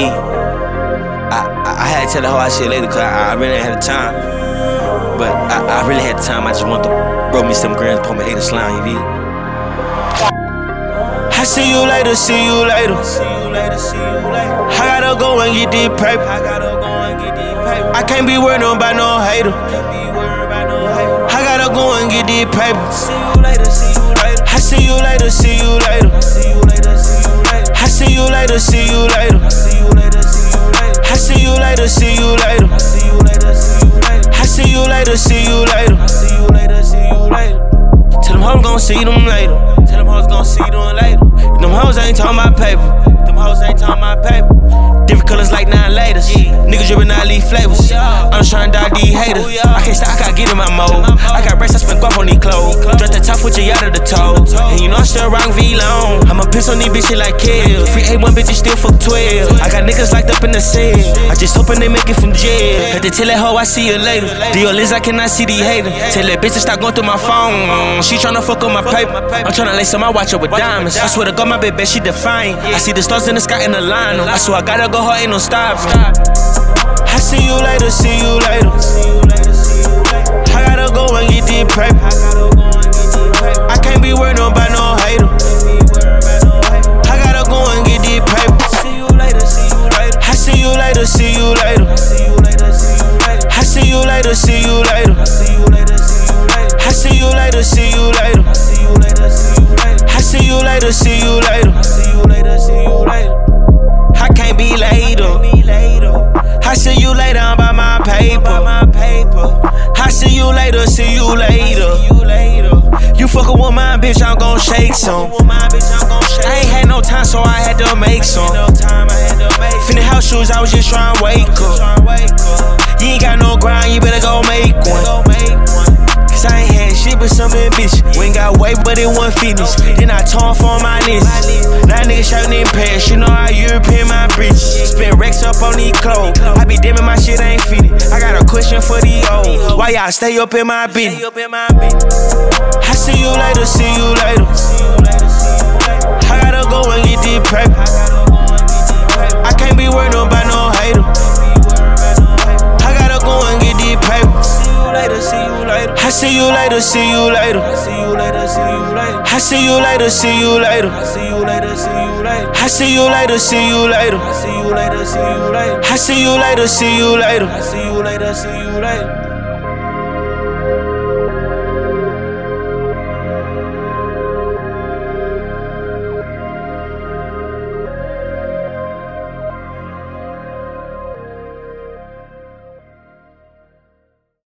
I, I, had to tell the whole I shit later, cause I, I really had the time. But I, I really had the time, I just want to roll me some grams, put my hater slime, you need. I see you later, see you later. See you later, see you later. I gotta go and get this paper. I gotta go and get this paper. I can't be worried about no hater. Can't be worried about no hater. I gotta go and get this paper. See you later, see you later. I see you later, see you later. I see you later, see you later. I see you later, see you I see you later, see you later. See you later, see you later. I see you later, see you later. I See you later, see you later. Tell them hoes gon' see them later. Tell them hoes gon' see them later. Them hoes ain't talking about paper. Them hoes ain't talking about paper. Different colors like nine laters. Niggas drippin' out leaf flavors. I'm just tryna dog these haters. I can't stop, I gotta get in my mode. Dress the top with your of the toe. And you know I'm still rock V long. I'ma piss on these bitches like kills. Free A1 bitches still fuck 12. I got niggas locked up in the cell. I just hoping they make it from jail. Had to tell that hoe I see you later. Deal is I cannot see the haters. Tell that bitch to stop going through my phone. She tryna fuck on my paper. I'm tryna lace on my watch up with diamonds. I swear to God, my baby, she define. I see the stars in the sky in the line. I swear I gotta go hard, ain't no stopping. I see you later, see you later. You later, I see you later. See you later. I see you later, see you later. I see you later, see you later. I see you later, see you later. I can't be later. I see you later, I'm by my paper. I see you later, see you later. You fuckin' with my bitch, I'm gon' shake some. I ain't had no time, so I had to make some. Finna house shoes, I was just trying to wake up. You ain't got no grind, you better go make one. Cause I ain't had shit but some bitch. We ain't got weight, but it wasn't fitness. Then I torn for my list. Now niggas shouting in pants, you know how European my bitch. Spend racks up on these clothes. I be dimming my shit ain't fitted. I got a question for the old. Why y'all stay up in my bitch? I see you later, see you later. I see you later, see you later. I see you later, see you later. I see you later, see you later. I see you later, see you later. I see you later, see you later. I see you later, see you later. I see you later, see you later. I see you later, see you later.